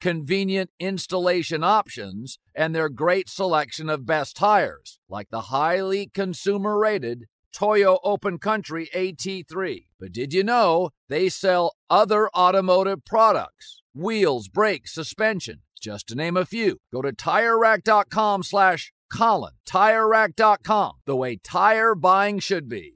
convenient installation options, and their great selection of best tires, like the highly consumer rated Toyo Open Country AT3. But did you know they sell other automotive products? Wheels, brakes, suspension, just to name a few. Go to TireRack.com slash Colin. TireRack.com, the way tire buying should be.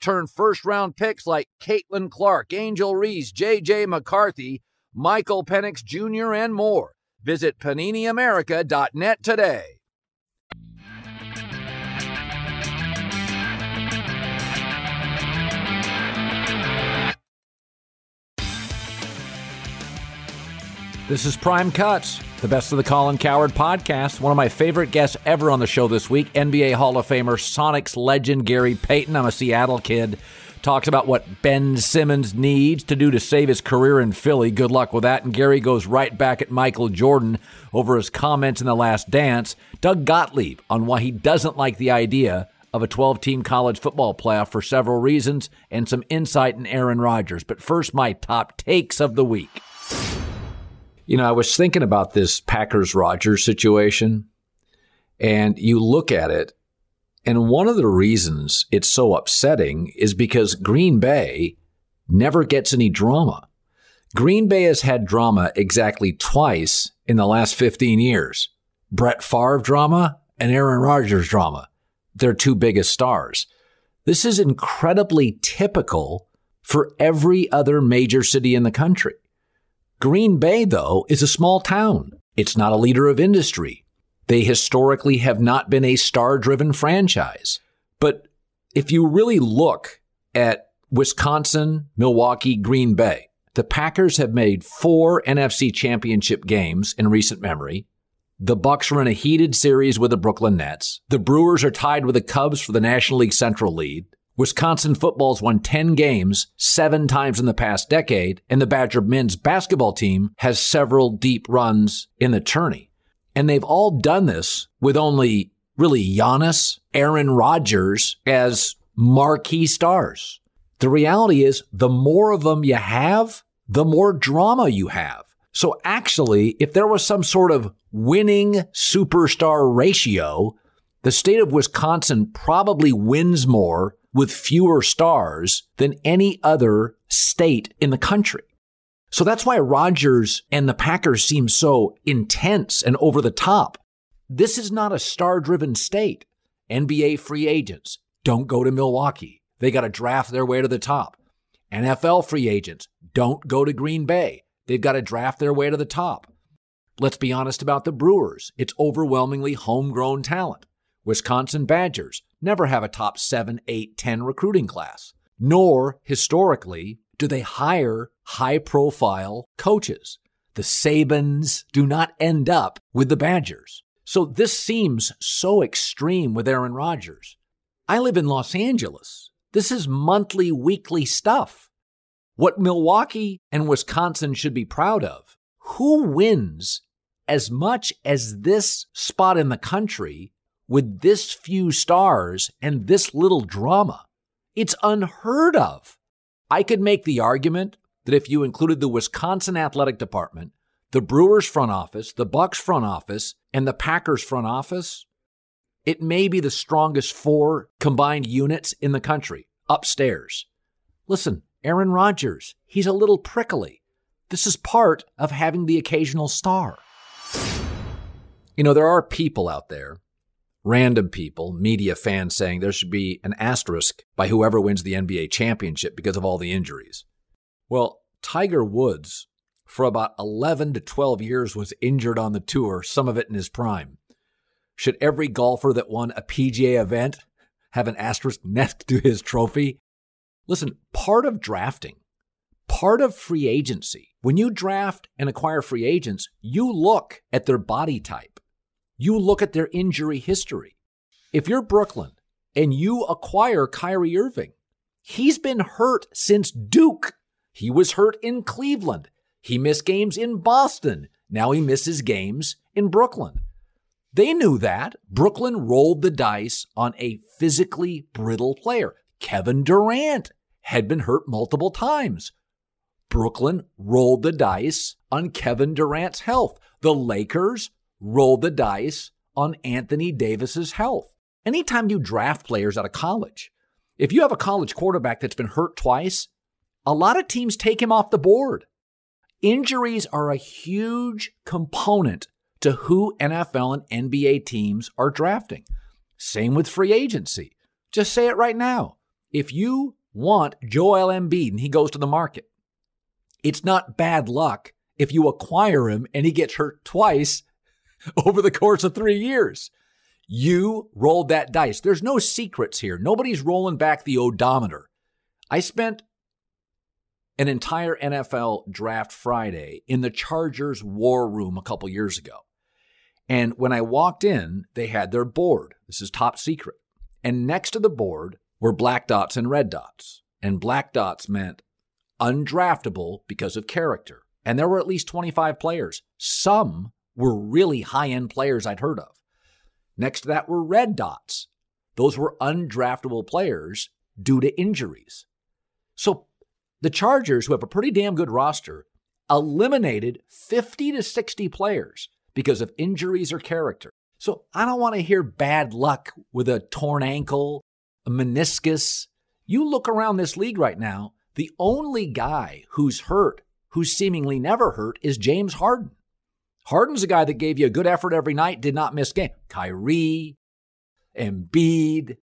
turn first round picks like Caitlin Clark, Angel Reese, J.J. McCarthy, Michael Penix Jr., and more. Visit PaniniAmerica.net today. This is Prime Cuts, the best of the Colin Cowherd podcast. One of my favorite guests ever on the show this week, NBA Hall of Famer, Sonics legend Gary Payton. I'm a Seattle kid. Talks about what Ben Simmons needs to do to save his career in Philly. Good luck with that. And Gary goes right back at Michael Jordan over his comments in The Last Dance. Doug Gottlieb on why he doesn't like the idea of a 12 team college football playoff for several reasons and some insight in Aaron Rodgers. But first, my top takes of the week. You know, I was thinking about this Packers Rodgers situation, and you look at it, and one of the reasons it's so upsetting is because Green Bay never gets any drama. Green Bay has had drama exactly twice in the last 15 years Brett Favre drama and Aaron Rodgers drama. Their two biggest stars. This is incredibly typical for every other major city in the country. Green Bay, though, is a small town. It's not a leader of industry. They historically have not been a star driven franchise. But if you really look at Wisconsin, Milwaukee, Green Bay, the Packers have made four NFC championship games in recent memory. The Bucks are in a heated series with the Brooklyn Nets. The Brewers are tied with the Cubs for the National League Central lead. Wisconsin football's won 10 games seven times in the past decade, and the Badger men's basketball team has several deep runs in the tourney. And they've all done this with only really Giannis, Aaron Rodgers as marquee stars. The reality is the more of them you have, the more drama you have. So actually, if there was some sort of winning superstar ratio, the state of Wisconsin probably wins more with fewer stars than any other state in the country. So that's why Rodgers and the Packers seem so intense and over the top. This is not a star driven state. NBA free agents don't go to Milwaukee. They got to draft their way to the top. NFL free agents don't go to Green Bay. They've got to draft their way to the top. Let's be honest about the Brewers. It's overwhelmingly homegrown talent. Wisconsin Badgers never have a top 7, 8, 10 recruiting class, nor historically do they hire high profile coaches. The Sabans do not end up with the Badgers. So this seems so extreme with Aaron Rodgers. I live in Los Angeles. This is monthly, weekly stuff. What Milwaukee and Wisconsin should be proud of who wins as much as this spot in the country with this few stars and this little drama. It's unheard of. I could make the argument that if you included the Wisconsin athletic department, the Brewers front office, the Bucks front office, and the Packers front office, it may be the strongest four combined units in the country upstairs. Listen, Aaron Rodgers, he's a little prickly. This is part of having the occasional star. You know, there are people out there, random people, media fans saying there should be an asterisk by whoever wins the NBA championship because of all the injuries. Well, Tiger Woods, for about 11 to 12 years, was injured on the tour, some of it in his prime. Should every golfer that won a PGA event have an asterisk next to his trophy? Listen, part of drafting, part of free agency, when you draft and acquire free agents, you look at their body type, you look at their injury history. If you're Brooklyn and you acquire Kyrie Irving, he's been hurt since Duke. He was hurt in Cleveland. He missed games in Boston. Now he misses games in Brooklyn. They knew that. Brooklyn rolled the dice on a physically brittle player. Kevin Durant had been hurt multiple times. Brooklyn rolled the dice on Kevin Durant's health. The Lakers rolled the dice on Anthony Davis's health. Anytime you draft players out of college, if you have a college quarterback that's been hurt twice, a lot of teams take him off the board. Injuries are a huge component to who NFL and NBA teams are drafting. Same with free agency. Just say it right now. If you want Joel Embiid and he goes to the market, it's not bad luck if you acquire him and he gets hurt twice over the course of three years. You rolled that dice. There's no secrets here. Nobody's rolling back the odometer. I spent an entire NFL draft Friday in the Chargers war room a couple years ago. And when I walked in, they had their board. This is top secret. And next to the board were black dots and red dots. And black dots meant undraftable because of character. And there were at least 25 players. Some were really high end players I'd heard of. Next to that were red dots. Those were undraftable players due to injuries. So the Chargers, who have a pretty damn good roster, eliminated 50 to 60 players because of injuries or character. So I don't want to hear bad luck with a torn ankle, a meniscus. You look around this league right now, the only guy who's hurt, who's seemingly never hurt, is James Harden. Harden's a guy that gave you a good effort every night, did not miss game. Kyrie, Embiid,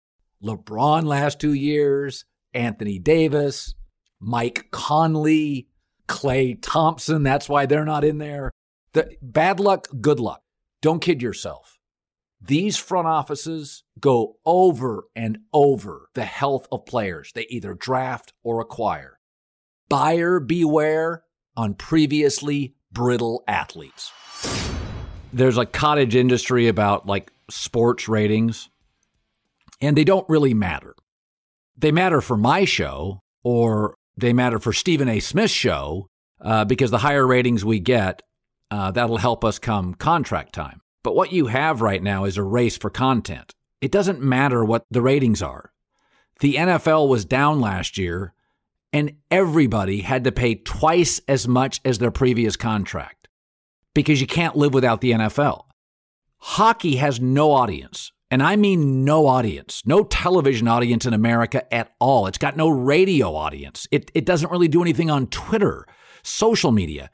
LeBron last two years, Anthony Davis, Mike Conley, Klay Thompson. That's why they're not in there. The, bad luck, good luck. Don't kid yourself. These front offices go over and over the health of players they either draft or acquire. Buyer beware on previously brittle athletes. There's a cottage industry about like sports ratings, and they don't really matter. They matter for my show, or they matter for Stephen A. Smith's show, uh, because the higher ratings we get, uh, that'll help us come contract time. But what you have right now is a race for content. It doesn't matter what the ratings are. The NFL was down last year, and everybody had to pay twice as much as their previous contract because you can't live without the NFL. Hockey has no audience, and I mean no audience, no television audience in America at all. It's got no radio audience. It, it doesn't really do anything on Twitter, social media.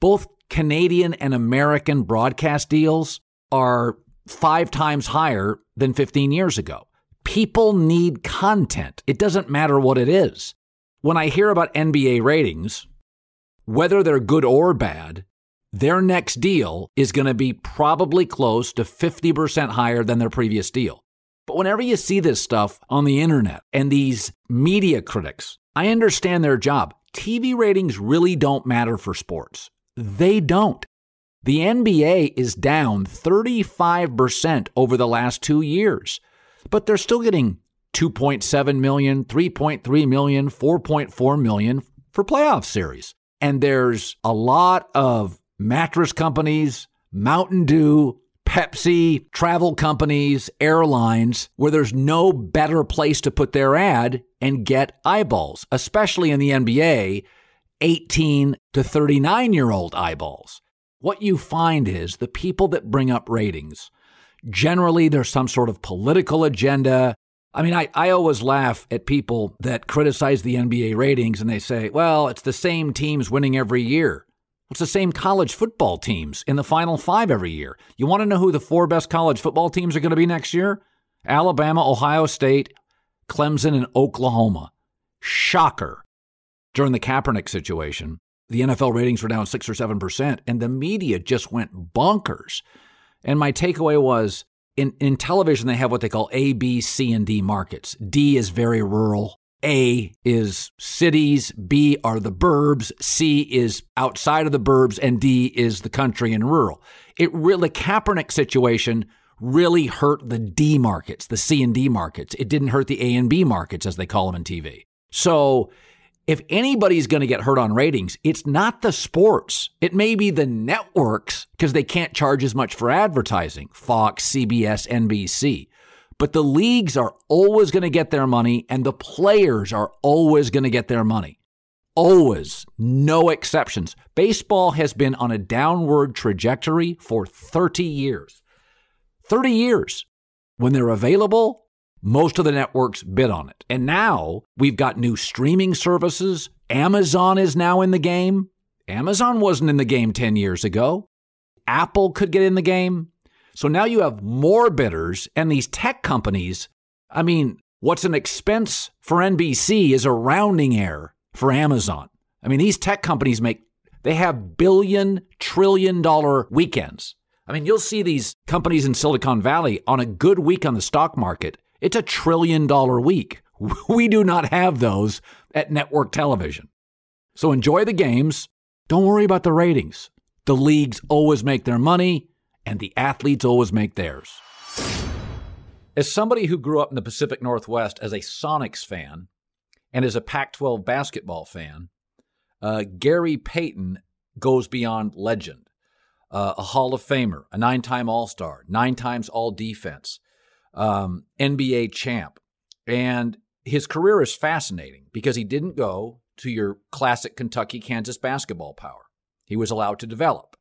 Both Canadian and American broadcast deals are five times higher than 15 years ago. People need content. It doesn't matter what it is. When I hear about NBA ratings, whether they're good or bad, their next deal is going to be probably close to 50% higher than their previous deal. But whenever you see this stuff on the internet and these media critics, I understand their job. TV ratings really don't matter for sports. They don't. The NBA is down 35% over the last two years, but they're still getting 2.7 million, 3.3 million, 4.4 million for playoff series. And there's a lot of mattress companies, Mountain Dew, Pepsi, travel companies, airlines, where there's no better place to put their ad and get eyeballs, especially in the NBA, 18 to 39 year old eyeballs. What you find is the people that bring up ratings, generally there's some sort of political agenda. I mean, I, I always laugh at people that criticize the NBA ratings and they say, well, it's the same teams winning every year. It's the same college football teams in the Final Five every year. You want to know who the four best college football teams are going to be next year? Alabama, Ohio State, Clemson, and Oklahoma. Shocker. During the Kaepernick situation, the NFL ratings were down six or seven percent, and the media just went bonkers. And my takeaway was in, in television, they have what they call A, B, C, and D markets. D is very rural. A is cities, B are the burbs, C is outside of the burbs, and D is the country and rural. It really, the Kaepernick situation really hurt the D markets, the C and D markets. It didn't hurt the A and B markets, as they call them in TV. So if anybody's going to get hurt on ratings, it's not the sports. It may be the networks because they can't charge as much for advertising Fox, CBS, NBC. But the leagues are always going to get their money, and the players are always going to get their money. Always, no exceptions. Baseball has been on a downward trajectory for 30 years. 30 years. When they're available, most of the networks bid on it. And now we've got new streaming services. Amazon is now in the game. Amazon wasn't in the game 10 years ago. Apple could get in the game. So now you have more bidders and these tech companies. I mean, what's an expense for NBC is a rounding error for Amazon. I mean, these tech companies make, they have billion, trillion dollar weekends. I mean, you'll see these companies in Silicon Valley on a good week on the stock market. It's a trillion dollar week. We do not have those at network television. So enjoy the games. Don't worry about the ratings. The leagues always make their money and the athletes always make theirs. As somebody who grew up in the Pacific Northwest as a Sonics fan and as a Pac 12 basketball fan, uh, Gary Payton goes beyond legend. Uh, a Hall of Famer, a nine time All Star, nine times All Defense, um, NBA champ. And his career is fascinating because he didn't go to your classic Kentucky Kansas basketball power. He was allowed to develop.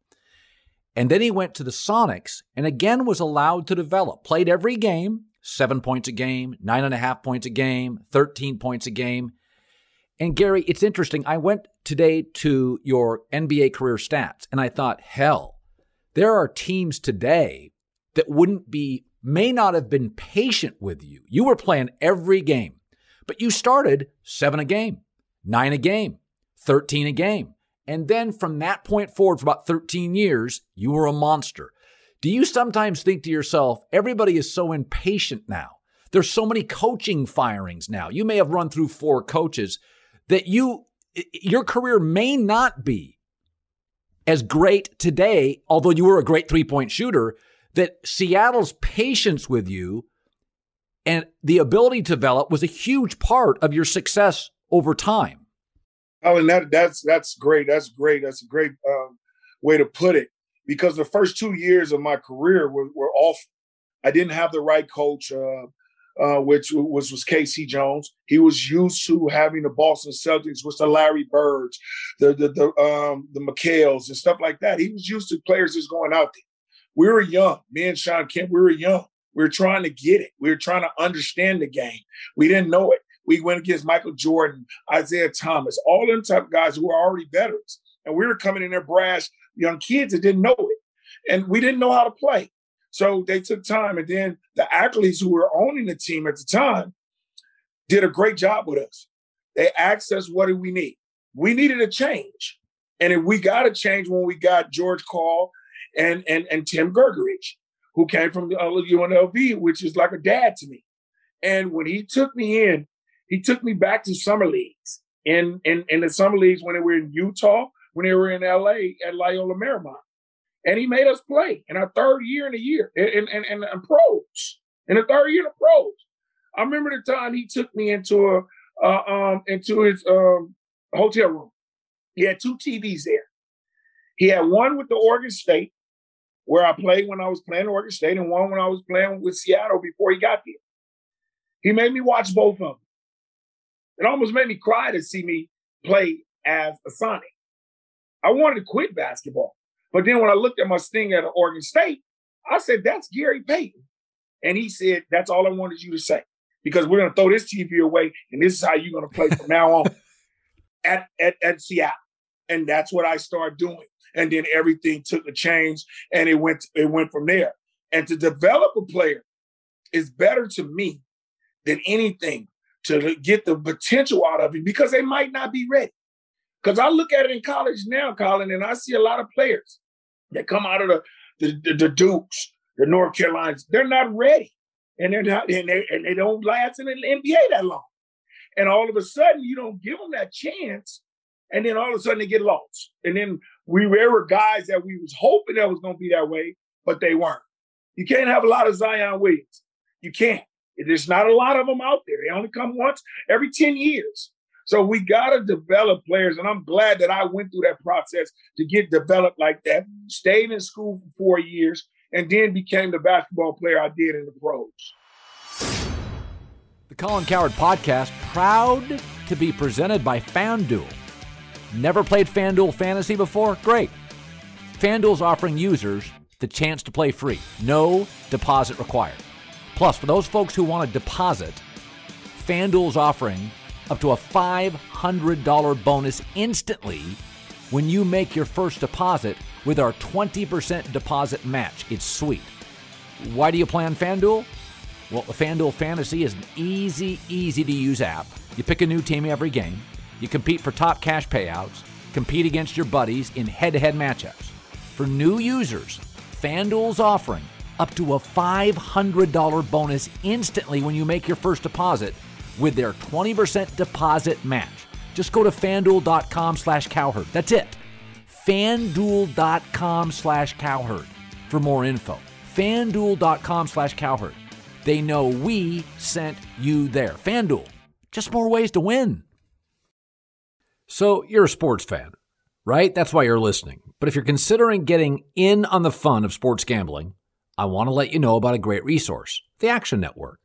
And then he went to the Sonics and again was allowed to develop. Played every game, seven points a game, nine and a half points a game, 13 points a game. And Gary, it's interesting. I went today to your NBA career stats and I thought, hell, there are teams today that wouldn't be, may not have been patient with you. You were playing every game, but you started seven a game, nine a game, 13 a game. And then from that point forward, for about 13 years, you were a monster. Do you sometimes think to yourself, everybody is so impatient now? There's so many coaching firings now. You may have run through four coaches that you, your career may not be as great today, although you were a great three point shooter, that Seattle's patience with you and the ability to develop was a huge part of your success over time. Oh, and that that's that's great. That's great. That's a great um, way to put it. Because the first two years of my career were, were off. I didn't have the right coach, uh, uh, which was was K.C. Jones. He was used to having the Boston Celtics with the Larry Birds, the the the um, the McHales and stuff like that. He was used to players just going out there. We were young. Me and Shawn Kemp, we were young. We were trying to get it. We were trying to understand the game. We didn't know it. We went against Michael Jordan, Isiah Thomas, all them type guys who were already veterans. And we were coming in there brash, young kids that didn't know it. And we didn't know how to play. So they took time. And then the athletes who were owning the team at the time did a great job with us. They asked us, what do we need? We needed a change. And if we got a change when we got George Karl and and and Tim Grgurich, who came from uh, UNLV, which is like a dad to me. And when he took me in, he took me back to summer leagues in, in, in the summer leagues when they were in Utah, when they were in LA at Loyola Marymount. And he made us play in our third year in the year in, in, in, in pros, in the third year of pros. I remember the time he took me into a uh, um, into his um, hotel room. He had two TVs there. He had one with the Oregon State, where I played when I was playing Oregon State and one when I was playing with Seattle before he got there. He made me watch both of them. It almost made me cry to see me play as a Sonic. I wanted to quit basketball. But then when I looked at my sting at Oregon State, I said, that's Gary Payton. And he said, that's all I wanted you to say. Because we're going to throw this TV away, and this is how you're going to play from now on at, at, at Seattle. And that's what I started doing. And then everything took a change and it went it went from there. And to develop a player is better to me than anything to get the potential out of him because they might not be ready. Because I look at it in college now, Colin, and I see a lot of players that come out of the the, the, the Dukes, the North Carolinas, they're not ready. And they're not, and they, and they don't last in the NBA that long. And all of a sudden, you don't give them that chance, and then all of a sudden they get lost. And then we were guys that we was hoping that was going to be that way, but they weren't. You can't have a lot of Zion Williams. You can't. There's not a lot of them out there. They only come once every 10 years. So we got to develop players. And I'm glad that I went through that process to get developed like that. Stayed in school for four years and then became the basketball player I did in the pros. The Colin Cowherd Podcast, proud to be presented by FanDuel. Never played FanDuel Fantasy before? Great. FanDuel's offering users the chance to play free, no deposit required. Plus, for those folks who want to deposit, FanDuel's offering up to a $500 bonus instantly when you make your first deposit with our 20% deposit match. It's sweet. Why do you play on FanDuel? Well, the FanDuel Fantasy is an easy, easy to use app. You pick a new team every game, you compete for top cash payouts, compete against your buddies in head to head matchups. For new users, FanDuel's offering up to a $500 bonus instantly when you make your first deposit with their 20% deposit match. Just go to fanduel.com slash cowherd. That's it. fanduel.com slash cowherd for more info. fanduel.com slash cowherd. They know we sent you there. FanDuel, just more ways to win. So you're a sports fan, right? That's why you're listening. But if you're considering getting in on the fun of sports gambling, I want to let you know about a great resource the Action Network.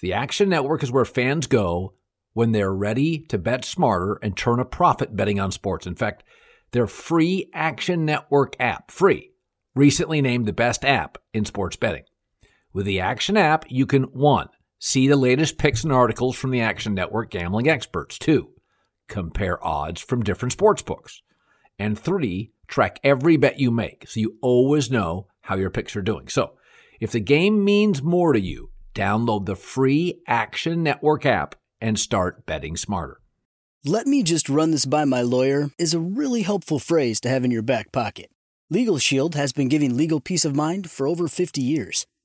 The Action Network is where fans go when they're ready to bet smarter and turn a profit betting on sports. In fact, their free Action Network app, free, recently named the best app in sports betting. With the Action app, you can one, see the latest picks and articles from the Action Network gambling experts, two, compare odds from different sports books, and three, track every bet you make so you always know how your picks are doing. So, if the game means more to you, download the free Action Network app and start betting smarter. Let me just run this by my lawyer is a really helpful phrase to have in your back pocket. Legal Shield has been giving legal peace of mind for over 50 years.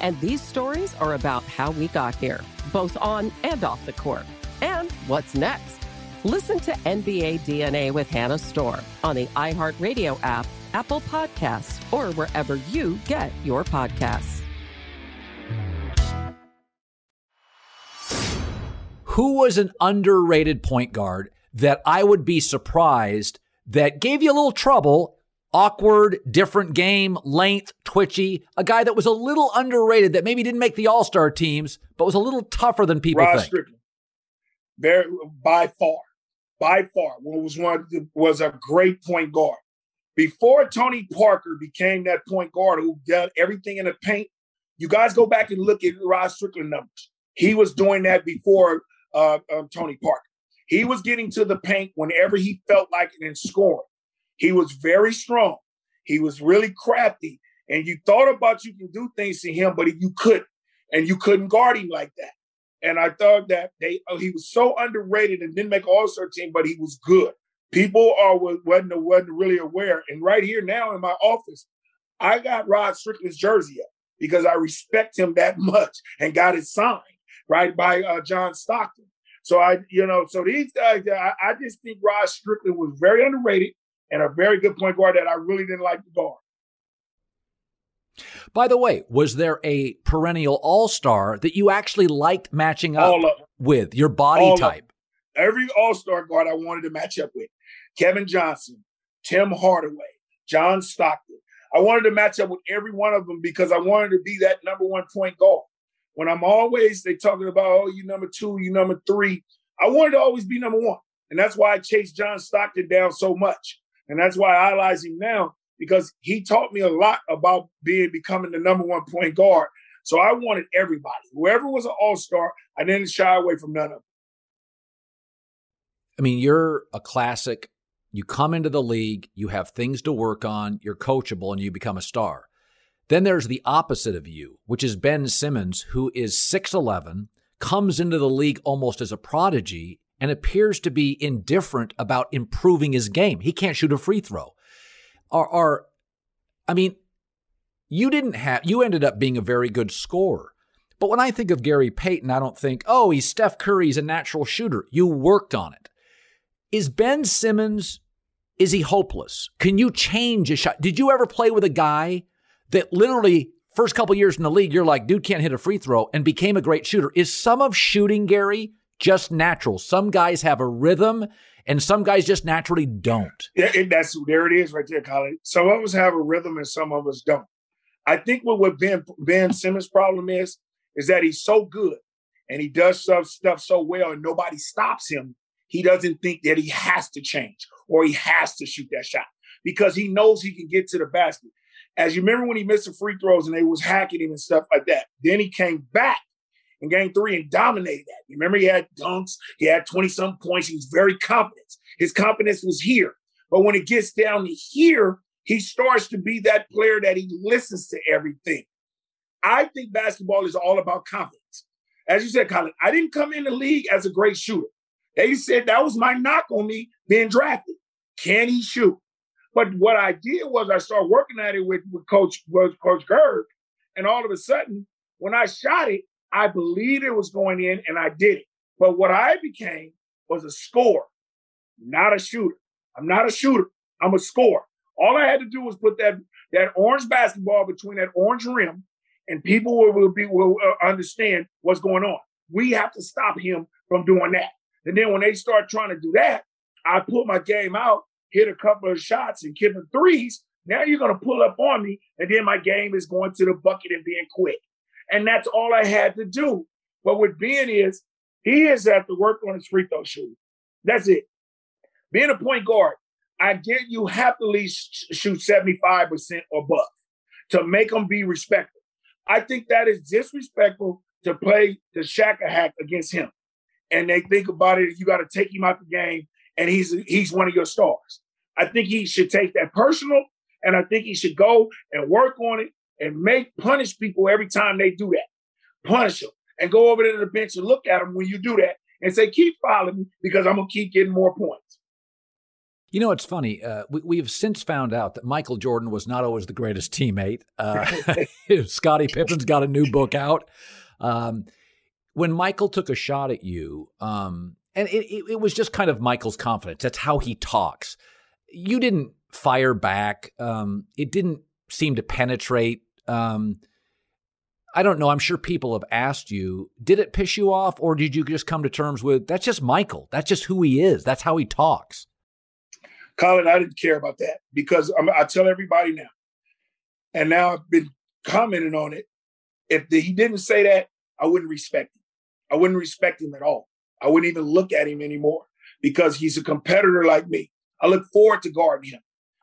And these stories are about how we got here, both on and off the court. And what's next? Listen to NBA DNA with Hannah Storm on the iHeartRadio app, Apple Podcasts, or wherever you get your podcasts. Who was an underrated point guard that I would be surprised that gave you a little trouble awkward, different game, length, twitchy, a guy that was a little underrated that maybe didn't make the All Star teams, but was a little tougher than people Rod think. Strickland, very by far, by far, was one was a great point guard. Before Tony Parker became that point guard who did everything in the paint, you guys go back and look at Rod Strickland numbers. He was doing that before uh, um, Tony Parker. He was getting to the paint whenever he felt like it and scoring. He was very strong. He was really crafty. And you thought about you can do things to him, but you couldn't. And you couldn't guard him like that. And I thought that they oh, he was so underrated and didn't make all-star team, but he was good. People are wasn't wasn't really aware. And right here now in my office, I got Rod Strickland's jersey up because I respect him that much and got it signed right by uh, John Stockton. So I, you know, so these guys, I, I just think Rod Strickland was very underrated and a very good point guard that I really didn't like to guard. By the way, was there a perennial all star that you actually liked matching up with your body all type? Every all star guard I wanted to match up with Kevin Johnson, Tim Hardaway, John Stockton. I wanted to match up with every one of them because I wanted to be that number one point guard. When I'm always, they talking about, oh, you number two, you number three. I wanted to always be number one. And that's why I chased John Stockton down so much. And that's why I idolize him now because he taught me a lot about being becoming the number one point guard. So I wanted everybody, whoever was an all star, I didn't shy away from none of them. I mean, you're a classic. You come into the league, you have things to work on, you're coachable, and you become a star. Then there's the opposite of you, which is Ben Simmons, who is 6'11, comes into the league almost as a prodigy, and appears to be indifferent about improving his game. He can't shoot a free throw. Are, are I mean, you didn't have, you ended up being a very good scorer. But when I think of Gary Payton, I don't think, oh, he's Steph Curry, he's a natural shooter. You worked on it. Is Ben Simmons, is he hopeless? Can you change a shot? Did you ever play with a guy that literally first couple years in the league, you're like, dude can't hit a free throw and became a great shooter? Is some of shooting, Gary, just natural. Some guys have a rhythm and some guys just naturally don't. Yeah, it, that's there it is right there, Colin. Some of us have a rhythm and some of us don't. I think what, what Ben Ben Simmons' problem is is that he's so good and he does stuff stuff so well and nobody stops him. He doesn't think that he has to change or he has to shoot that shot because he knows he can get to the basket. As you remember when he missed the free throws and they was hacking him and stuff like that. Then he came back in game three and dominated that. You Remember, he had dunks, he had 20 some points, he was very confident. His confidence was here. But when it gets down to here, he starts to be that player that he listens to everything. I think basketball is all about confidence. As you said, Colin, I didn't come in the league as a great shooter. They said that was my knock on me being drafted. Can he shoot? But what I did was I started working at it with, with Coach with Coach Gerg, and all of a sudden, when I shot it, I believed it was going in and I did it. But what I became was a scorer, not a shooter. I'm not a shooter. I'm a scorer. All I had to do was put that that orange basketball between that orange rim, and people will, will be will uh, understand what's going on. We have to stop him from doing that. And then when they start trying to do that, I pull my game out, hit a couple of shots, and give them threes. Now you're going to pull up on me, and then my game is going to the bucket and being quick. And that's all I had to do. But with Ben is, he has had to work on his free throw shooting. That's it. Being a point guard, I get you have to at least shoot 75% or above to make them be respectful. I think that is disrespectful to play the Shaq hack against him. And they think about it, you got to take him out the game, and he's he's one of your stars. I think he should take that personal, and I think he should go and work on it and make punish people every time they do that. Punish them and go over to the bench and look at them when you do that and say, keep following me because I'm gonna keep getting more points. You know, it's funny. Uh, we, we have since found out that Michael Jordan was not always the greatest teammate. Uh, Scottie Pippen's got a new book out. Um, when Michael took a shot at you, um, and it, it, it, was just kind of Michael's confidence. That's how he talks. You didn't fire back. Um, it didn't seem to penetrate. Um, I don't know. I'm sure people have asked you, did it piss you off, or did you just come to terms with that's just Michael? That's just who he is. That's how he talks. Colin, I didn't care about that because I'm, i tell everybody now, and now I've been commenting on it. If the, he didn't say that, I wouldn't respect him. I wouldn't respect him at all. I wouldn't even look at him anymore because he's a competitor like me. I look forward to guarding him.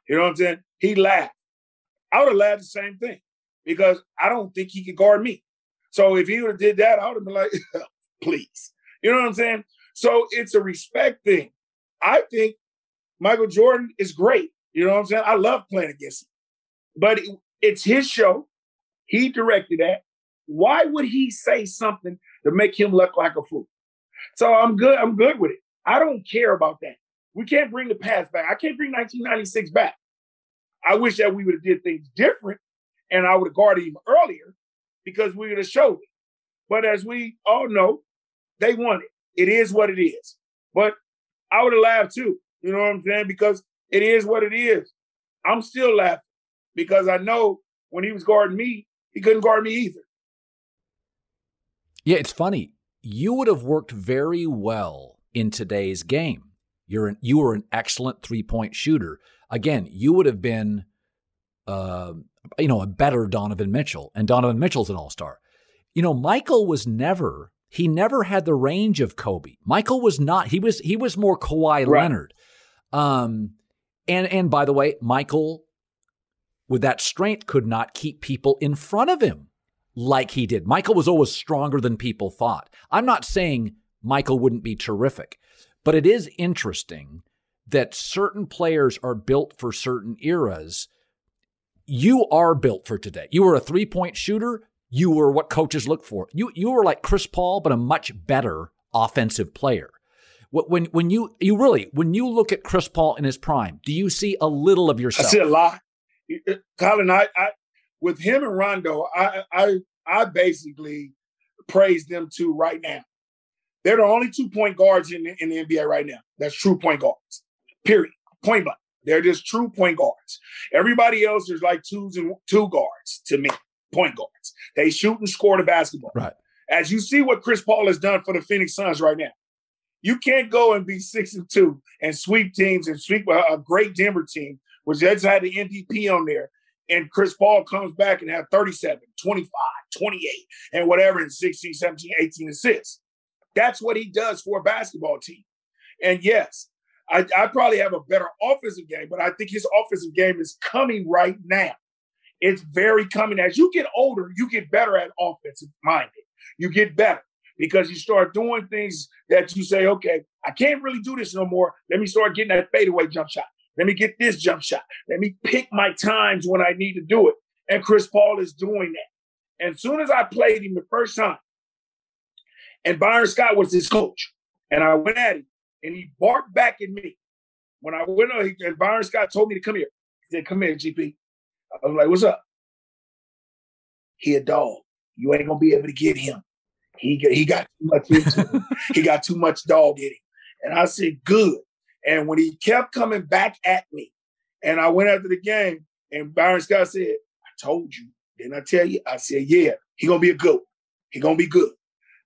You know what I'm saying? He laughed. I would have laughed the same thing because I don't think he could guard me. So if he would have did that, I would have been like, please. You know what I'm saying? So it's a respect thing. I think Michael Jordan is great. You know what I'm saying? I love playing against him. But it's his show. He directed that. Why would he say something to make him look like a fool? So I'm good. I'm good with it. I don't care about that. We can't bring the past back. I can't bring 1996 back. I wish that we would have did things different, and I would have guarded him earlier because we would have showed it. But as we all know, they won it. It is what it is. But I would have laughed too. You know what I'm saying? Because it is what it is. I'm still laughing because I know when he was guarding me, he couldn't guard me either. Yeah, it's funny. You would have worked very well in today's game. You're an, you were an excellent three point shooter. Again, you would have been, uh, you know, a better Donovan Mitchell, and Donovan Mitchell's an all star. You know, Michael was never he never had the range of Kobe. Michael was not. He was he was more Kawhi right. Leonard. Um, and and by the way, Michael, with that strength, could not keep people in front of him like he did. Michael was always stronger than people thought. I'm not saying Michael wouldn't be terrific, but it is interesting that certain players are built for certain eras. You are built for today. You were a three point shooter. You were what coaches look for. You you were like Chris Paul, but a much better offensive player. When when you you really when you look at Chris Paul in his prime, do you see a little of yourself? I see a lot. Uh, Colin, I, I with him and Rondo, I I I basically praise them two right now. They're the only two point guards in the, in the NBA right now. That's true point guards. Period. Point blank. They're just true point guards. Everybody else is like twos and two guards to me. Point guards. They shoot and score the basketball. Right. As you see what Chris Paul has done for the Phoenix Suns right now. You can't go and be six and two and sweep teams and sweep a, a great Denver team, which just had the MVP on there. And Chris Paul comes back and have 37, 25, 28, and whatever, and 16, 17, 18 assists. That's what he does for a basketball team. And yes, I, I probably have a better offensive game, but I think his offensive game is coming right now. It's very coming. As you get older, you get better at offensive minded. You get better because you start doing things that you say, okay, I can't really do this no more. Let me start getting that fadeaway jump shot. Let me get this jump shot. Let me pick my times when I need to do it. And Chris Paul is doing that. And as soon as I played him the first time, and Byron Scott was his coach, and I went at him, and he barked back at me. When I went on, and Byron Scott told me to come here. He said, "Come here, GP." I was like, "What's up?" He a dog. You ain't gonna be able to get him. He he got too much into he got too much dog in him. And I said, good. And when he kept coming back at me, And I went after the game, and Byron Scott said, I told you. Didn't I tell you? I said, yeah, he gonna be a good. He gonna be good.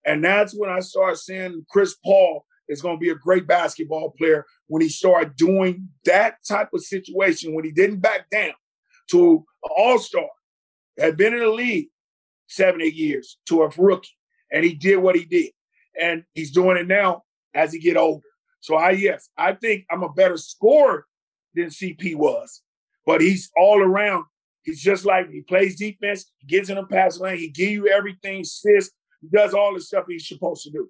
And that's when I started seeing Chris Paul is gonna be a great basketball player when he started doing that type of situation, when he didn't back down to an all-star, had been in the league seven, eight years to a rookie. And he did what he did. And he's doing it now as he get older. So I yes, I think I'm a better scorer than CP was. But he's all around. He's just like he plays defense, he gets in the pass lane, he give you everything, assists, he does all the stuff he's supposed to do.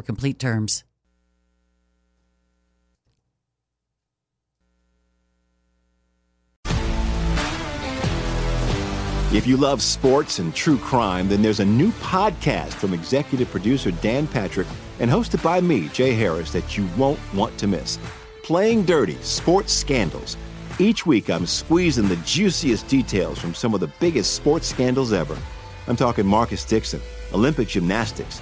complete terms. If you love sports and true crime, then there's a new podcast from executive producer Dan Patrick and hosted by me, Jay Harris, that you won't want to miss. Playing Dirty Sports Scandals. Each week, I'm squeezing the juiciest details from some of the biggest sports scandals ever. I'm talking Marcus Dixon, Olympic gymnastics,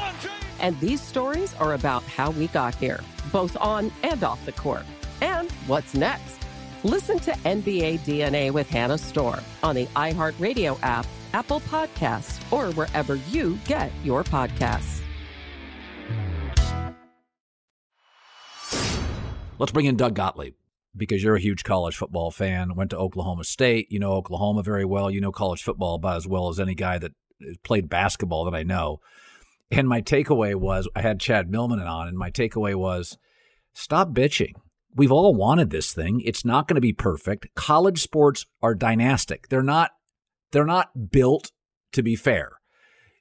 And these stories are about how we got here, both on and off the court. And what's next? Listen to NBA DNA with Hannah Storm on the iHeartRadio app, Apple Podcasts, or wherever you get your podcasts. Let's bring in Doug Gottlieb because you're a huge college football fan. Went to Oklahoma State. You know Oklahoma very well. You know college football about as well as any guy that played basketball that I know. And my takeaway was I had Chad Millman on, and my takeaway was stop bitching. We've all wanted this thing. It's not going to be perfect. College sports are dynastic. They're not they're not built to be fair.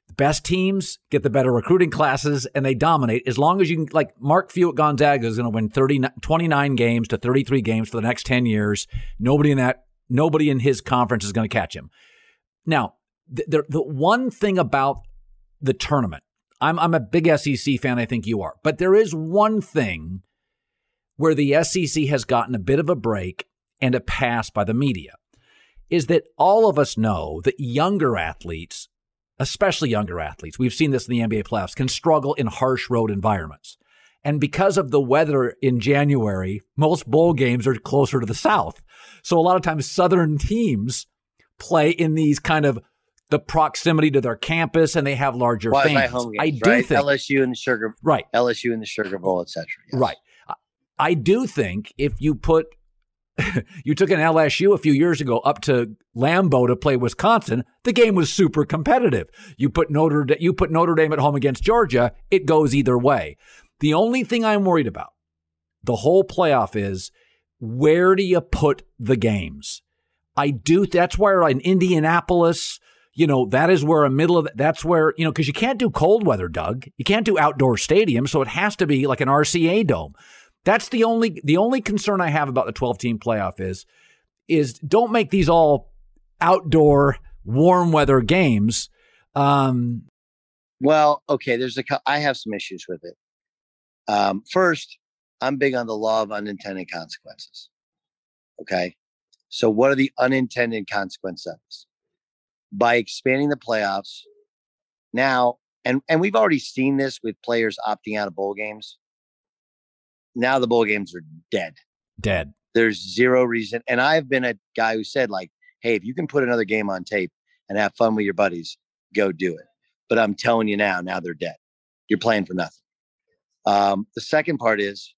The best teams get the better recruiting classes and they dominate as long as you can like Mark Few at Gonzaga is going to win 30 29 games to 33 games for the next 10 years. Nobody in that nobody in his conference is going to catch him. Now, the, the, the one thing about the tournament I'm I'm a big SEC fan. I think you are, but there is one thing where the SEC has gotten a bit of a break and a pass by the media is that all of us know that younger athletes, especially younger athletes, we've seen this in the NBA playoffs, can struggle in harsh road environments. And because of the weather in January, most bowl games are closer to the south. So a lot of times southern teams play in these kind of the proximity to their campus and they have larger Why, fans. games, I do right? think LSU and the Sugar right. LSU and the Sugar Bowl, etc. Right. I- I do think if you put you took an LSU a few years ago up to Lambeau to play Wisconsin, the game was super competitive. You put Notre you put Notre Dame at home against Georgia, it goes either way. The only thing I'm worried about the whole playoff is where do you put the games? I do. That's where in Indianapolis, you know, that is where a middle of that's where you know because you can't do cold weather, Doug. You can't do outdoor stadiums, so it has to be like an RCA dome. That's the only the only concern I have about the 12 team playoff is is don't make these all outdoor warm weather games. Um, Well, okay, there's a I have some issues with it. Um, first, I'm big on the law of unintended consequences. Okay, so what are the unintended consequences? By expanding the playoffs now, and and we've already seen this with players opting out of bowl games. Now the bowl games are dead. dead. There's zero reason. And I've been a guy who said, like, hey, if you can put another game on tape and have fun with your buddies, go do it. But I'm telling you now, now they're dead. You're playing for nothing. Um, the second part is,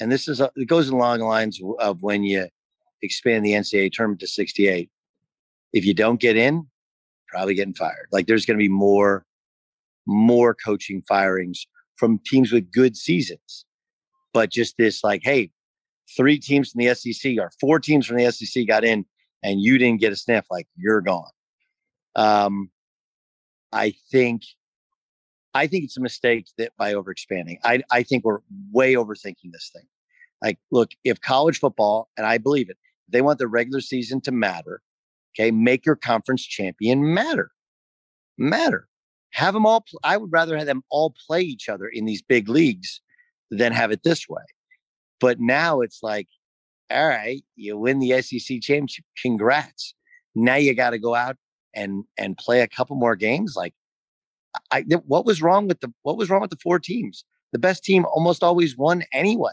and this is a, it goes along the lines of when you expand the NCAA tournament to 68. If you don't get in, probably getting fired. Like there's going to be more, more coaching firings from teams with good seasons. But just this, like, hey, three teams from the SEC or four teams from the SEC got in, and you didn't get a sniff, like you're gone. Um, I think, I think it's a mistake that by overexpanding. I I think we're way overthinking this thing. Like, look, if college football, and I believe it, they want the regular season to matter, okay, make your conference champion matter, matter. Have them all. pl- I would rather have them all play each other in these big leagues than have it this way. But now it's like, all right, you win the SEC championship. Congrats. Now you got to go out and and play a couple more games. Like, I what was wrong with the what was wrong with the four teams? The best team almost always won anyway,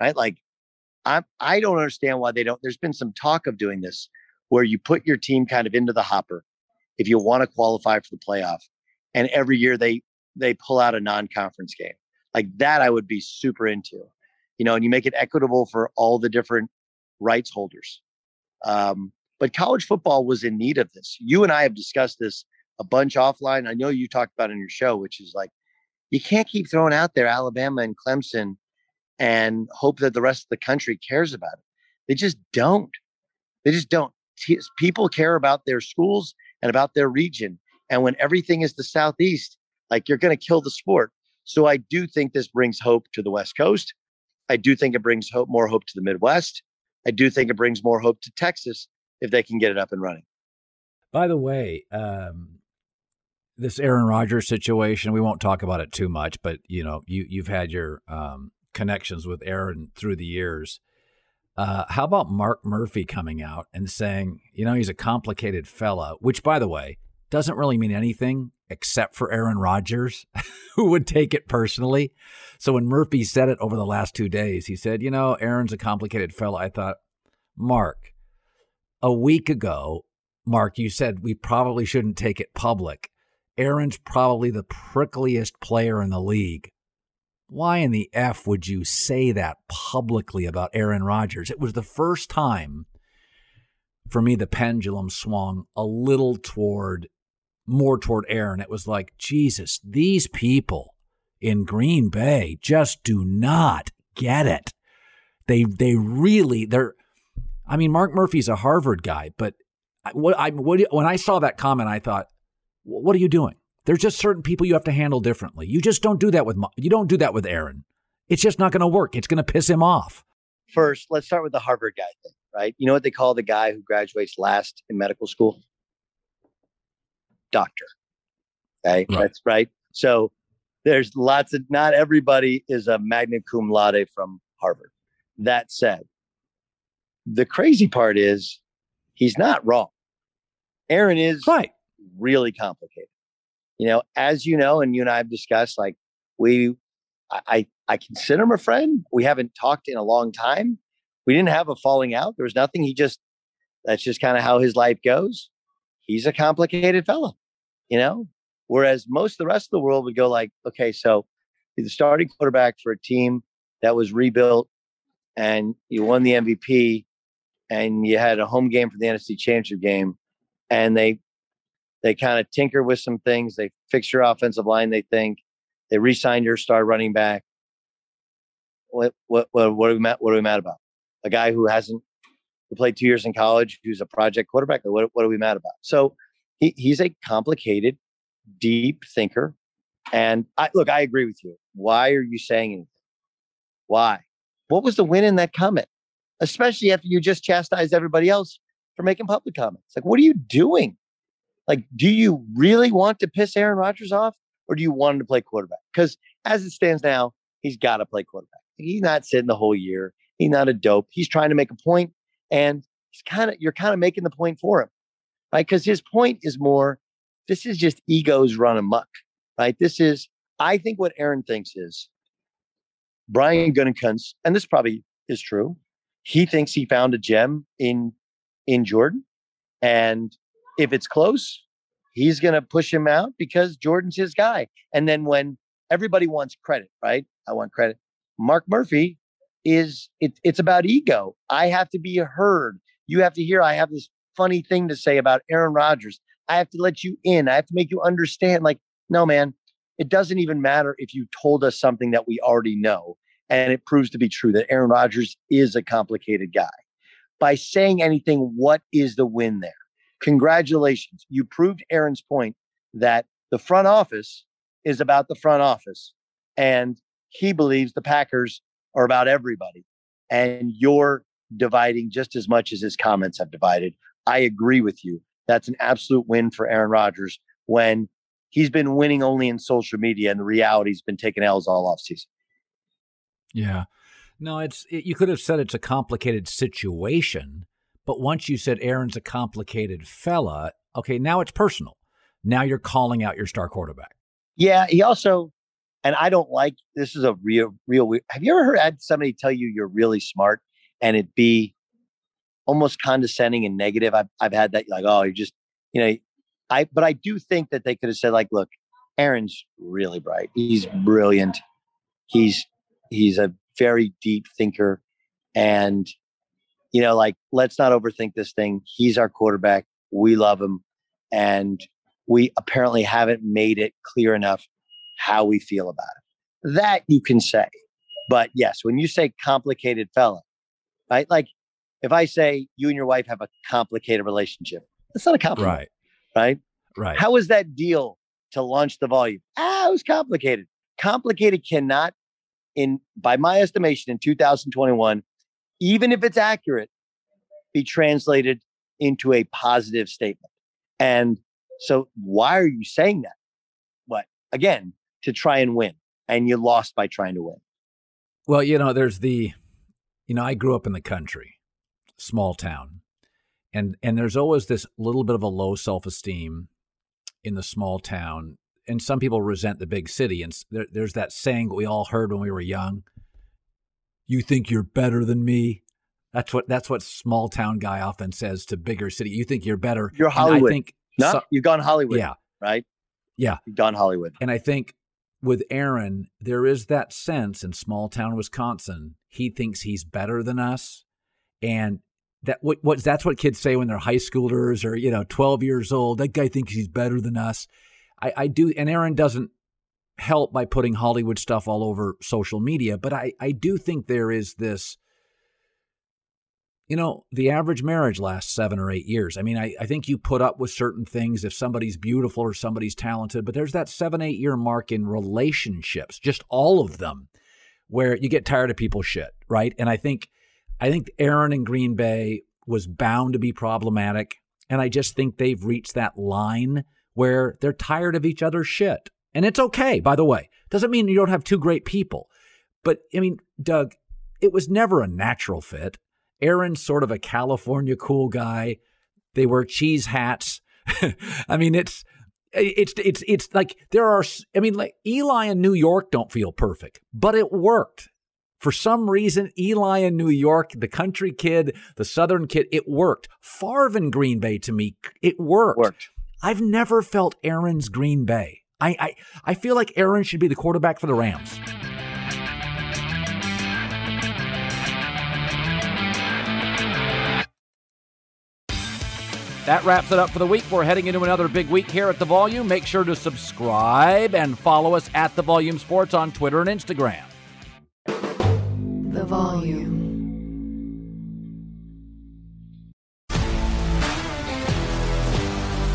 right? Like, I I don't understand why they don't. There's been some talk of doing this where you put your team kind of into the hopper if you want to qualify for the playoff, and every year they they pull out a non-conference game like that. I would be super into, you know, and you make it equitable for all the different rights holders. Um, but college football was in need of this. You and I have discussed this a bunch offline. I know you talked about in your show, which is like you can't keep throwing out there Alabama and Clemson and hope that the rest of the country cares about it. They just don't. They just don't. T- People care about their schools and about their region. And when everything is the Southeast, like you're going to kill the sport. So I do think this brings hope to the West Coast. I do think it brings hope, more hope to the Midwest. I do think it brings more hope to Texas if they can get it up and running. By the way, um, this Aaron Rodgers situation, we won't talk about it too much, but you know, you you've had your um, connections with Aaron through the years. Uh, how about Mark Murphy coming out and saying, you know, he's a complicated fella, which, by the way, doesn't really mean anything except for Aaron Rodgers, who would take it personally. So when Murphy said it over the last two days, he said, you know, Aaron's a complicated fella. I thought, Mark, a week ago, Mark, you said we probably shouldn't take it public. Aaron's probably the prickliest player in the league. Why in the F would you say that publicly about Aaron Rodgers? It was the first time for me the pendulum swung a little toward more toward Aaron. It was like, Jesus, these people in Green Bay just do not get it. They they really they're I mean Mark Murphy's a Harvard guy, but what I what, when I saw that comment I thought, what are you doing? There's just certain people you have to handle differently. You just don't do that with you don't do that with Aaron. It's just not going to work. It's going to piss him off. First, let's start with the Harvard guy thing, right? You know what they call the guy who graduates last in medical school? Doctor. Okay, that's right. So there's lots of, not everybody is a magna cum laude from Harvard. That said, the crazy part is he's not wrong. Aaron is right. really complicated. You know, as you know, and you and I have discussed, like we, I, I consider him a friend. We haven't talked in a long time. We didn't have a falling out. There was nothing. He just, that's just kind of how his life goes. He's a complicated fella, you know? Whereas most of the rest of the world would go like, okay, so the starting quarterback for a team that was rebuilt and you won the MVP and you had a home game for the NFC championship game and they they kind of tinker with some things. They fix your offensive line, they think. They re-signed your star running back. What what what, what are we mad, what are we mad about? A guy who hasn't who played two years in college, who's a project quarterback. What what are we mad about? So he, he's a complicated, deep thinker. And I look, I agree with you. Why are you saying anything? Why? What was the win in that comment? Especially after you just chastised everybody else for making public comments. Like, what are you doing? Like, do you really want to piss Aaron Rodgers off or do you want him to play quarterback? Because as it stands now, he's got to play quarterback. He's not sitting the whole year. He's not a dope. He's trying to make a point and he's kind of, you're kind of making the point for him, right? Because his point is more, this is just egos run amok, right? This is, I think what Aaron thinks is Brian Gutekunst, and this probably is true. He thinks he found a gem in in Jordan, and if it's close, he's going to push him out because Jordan's his guy. And then when everybody wants credit, right? I want credit. Mark Murphy is it, it's about ego. I have to be heard. You have to hear. I have this funny thing to say about Aaron Rodgers. I have to let you in. I have to make you understand. Like, no, man, it doesn't even matter if you told us something that we already know and it proves to be true that Aaron Rodgers is a complicated guy. By saying anything, what is the win there? Congratulations. You proved Aaron's point that the front office is about the front office. And he believes the Packers are about everybody. And you're dividing just as much as his comments have divided. I agree with you. That's an absolute win for Aaron Rodgers when he's been winning only in social media and the reality's been taking L's all off season. Yeah. No, it's it, you could have said it's a complicated situation, but once you said Aaron's a complicated fella, okay, now it's personal. Now you're calling out your star quarterback. Yeah, he also and I don't like this is a real real. Have you ever heard somebody tell you you're really smart and it be almost condescending and negative? I've I've had that like, oh, you're just, you know, I but I do think that they could have said, like, look, Aaron's really bright. He's brilliant. He's he's a very deep thinker and you know like let's not overthink this thing. He's our quarterback. We love him. And we apparently haven't made it clear enough how we feel about it that you can say. But yes when you say complicated fella right? Like if i say you and your wife have a complicated relationship that's not a compliment Right. right? Right. how was that deal to launch the volume? Ah it was complicated. Complicated cannot in by my estimation in 2021 even if it's accurate be translated into a positive statement and so why are you saying that what again to try and win and you lost by trying to win Well, you know, there's the, you know, I grew up in the country, small town, and and there's always this little bit of a low self esteem in the small town, and some people resent the big city. And there, there's that saying we all heard when we were young: "You think you're better than me." That's what that's what small town guy often says to bigger city. You think you're better. you're And I hollywood think no so- you've gone hollywood yeah, right yeah. you've gone hollywood And I think with Aaron, there is that sense in small town Wisconsin, he thinks he's better than us. And that what, what that's what kids say when they're high schoolers or, you know, 12 years old. That guy thinks he's better than us. I, I do and Aaron doesn't help by putting Hollywood stuff all over social media, but I, I do think there is this you know, the average marriage lasts seven or eight years. I mean, I, I think you put up with certain things if somebody's beautiful or somebody's talented, but there's that seven, eight year mark in relationships, just all of them, where you get tired of people's shit, right? And I think I think Aaron in Green Bay was bound to be problematic. And I just think they've reached that line where they're tired of each other's shit. And it's okay, by the way. Doesn't mean you don't have two great people. But I mean, Doug, it was never a natural fit. Aaron's sort of a California cool guy. They wear cheese hats. I mean, it's it's it's it's like there are. I mean, like Eli in New York don't feel perfect, but it worked. For some reason, Eli in New York, the country kid, the southern kid, it worked. Favre in Green Bay to me, it worked. Worked. I've never felt Aaron's Green Bay. I, I I feel like Aaron should be the quarterback for the Rams. That wraps it up for the week. We're heading into another big week here at The Volume. Make sure to subscribe and follow us at The Volume Sports on Twitter and Instagram. The Volume.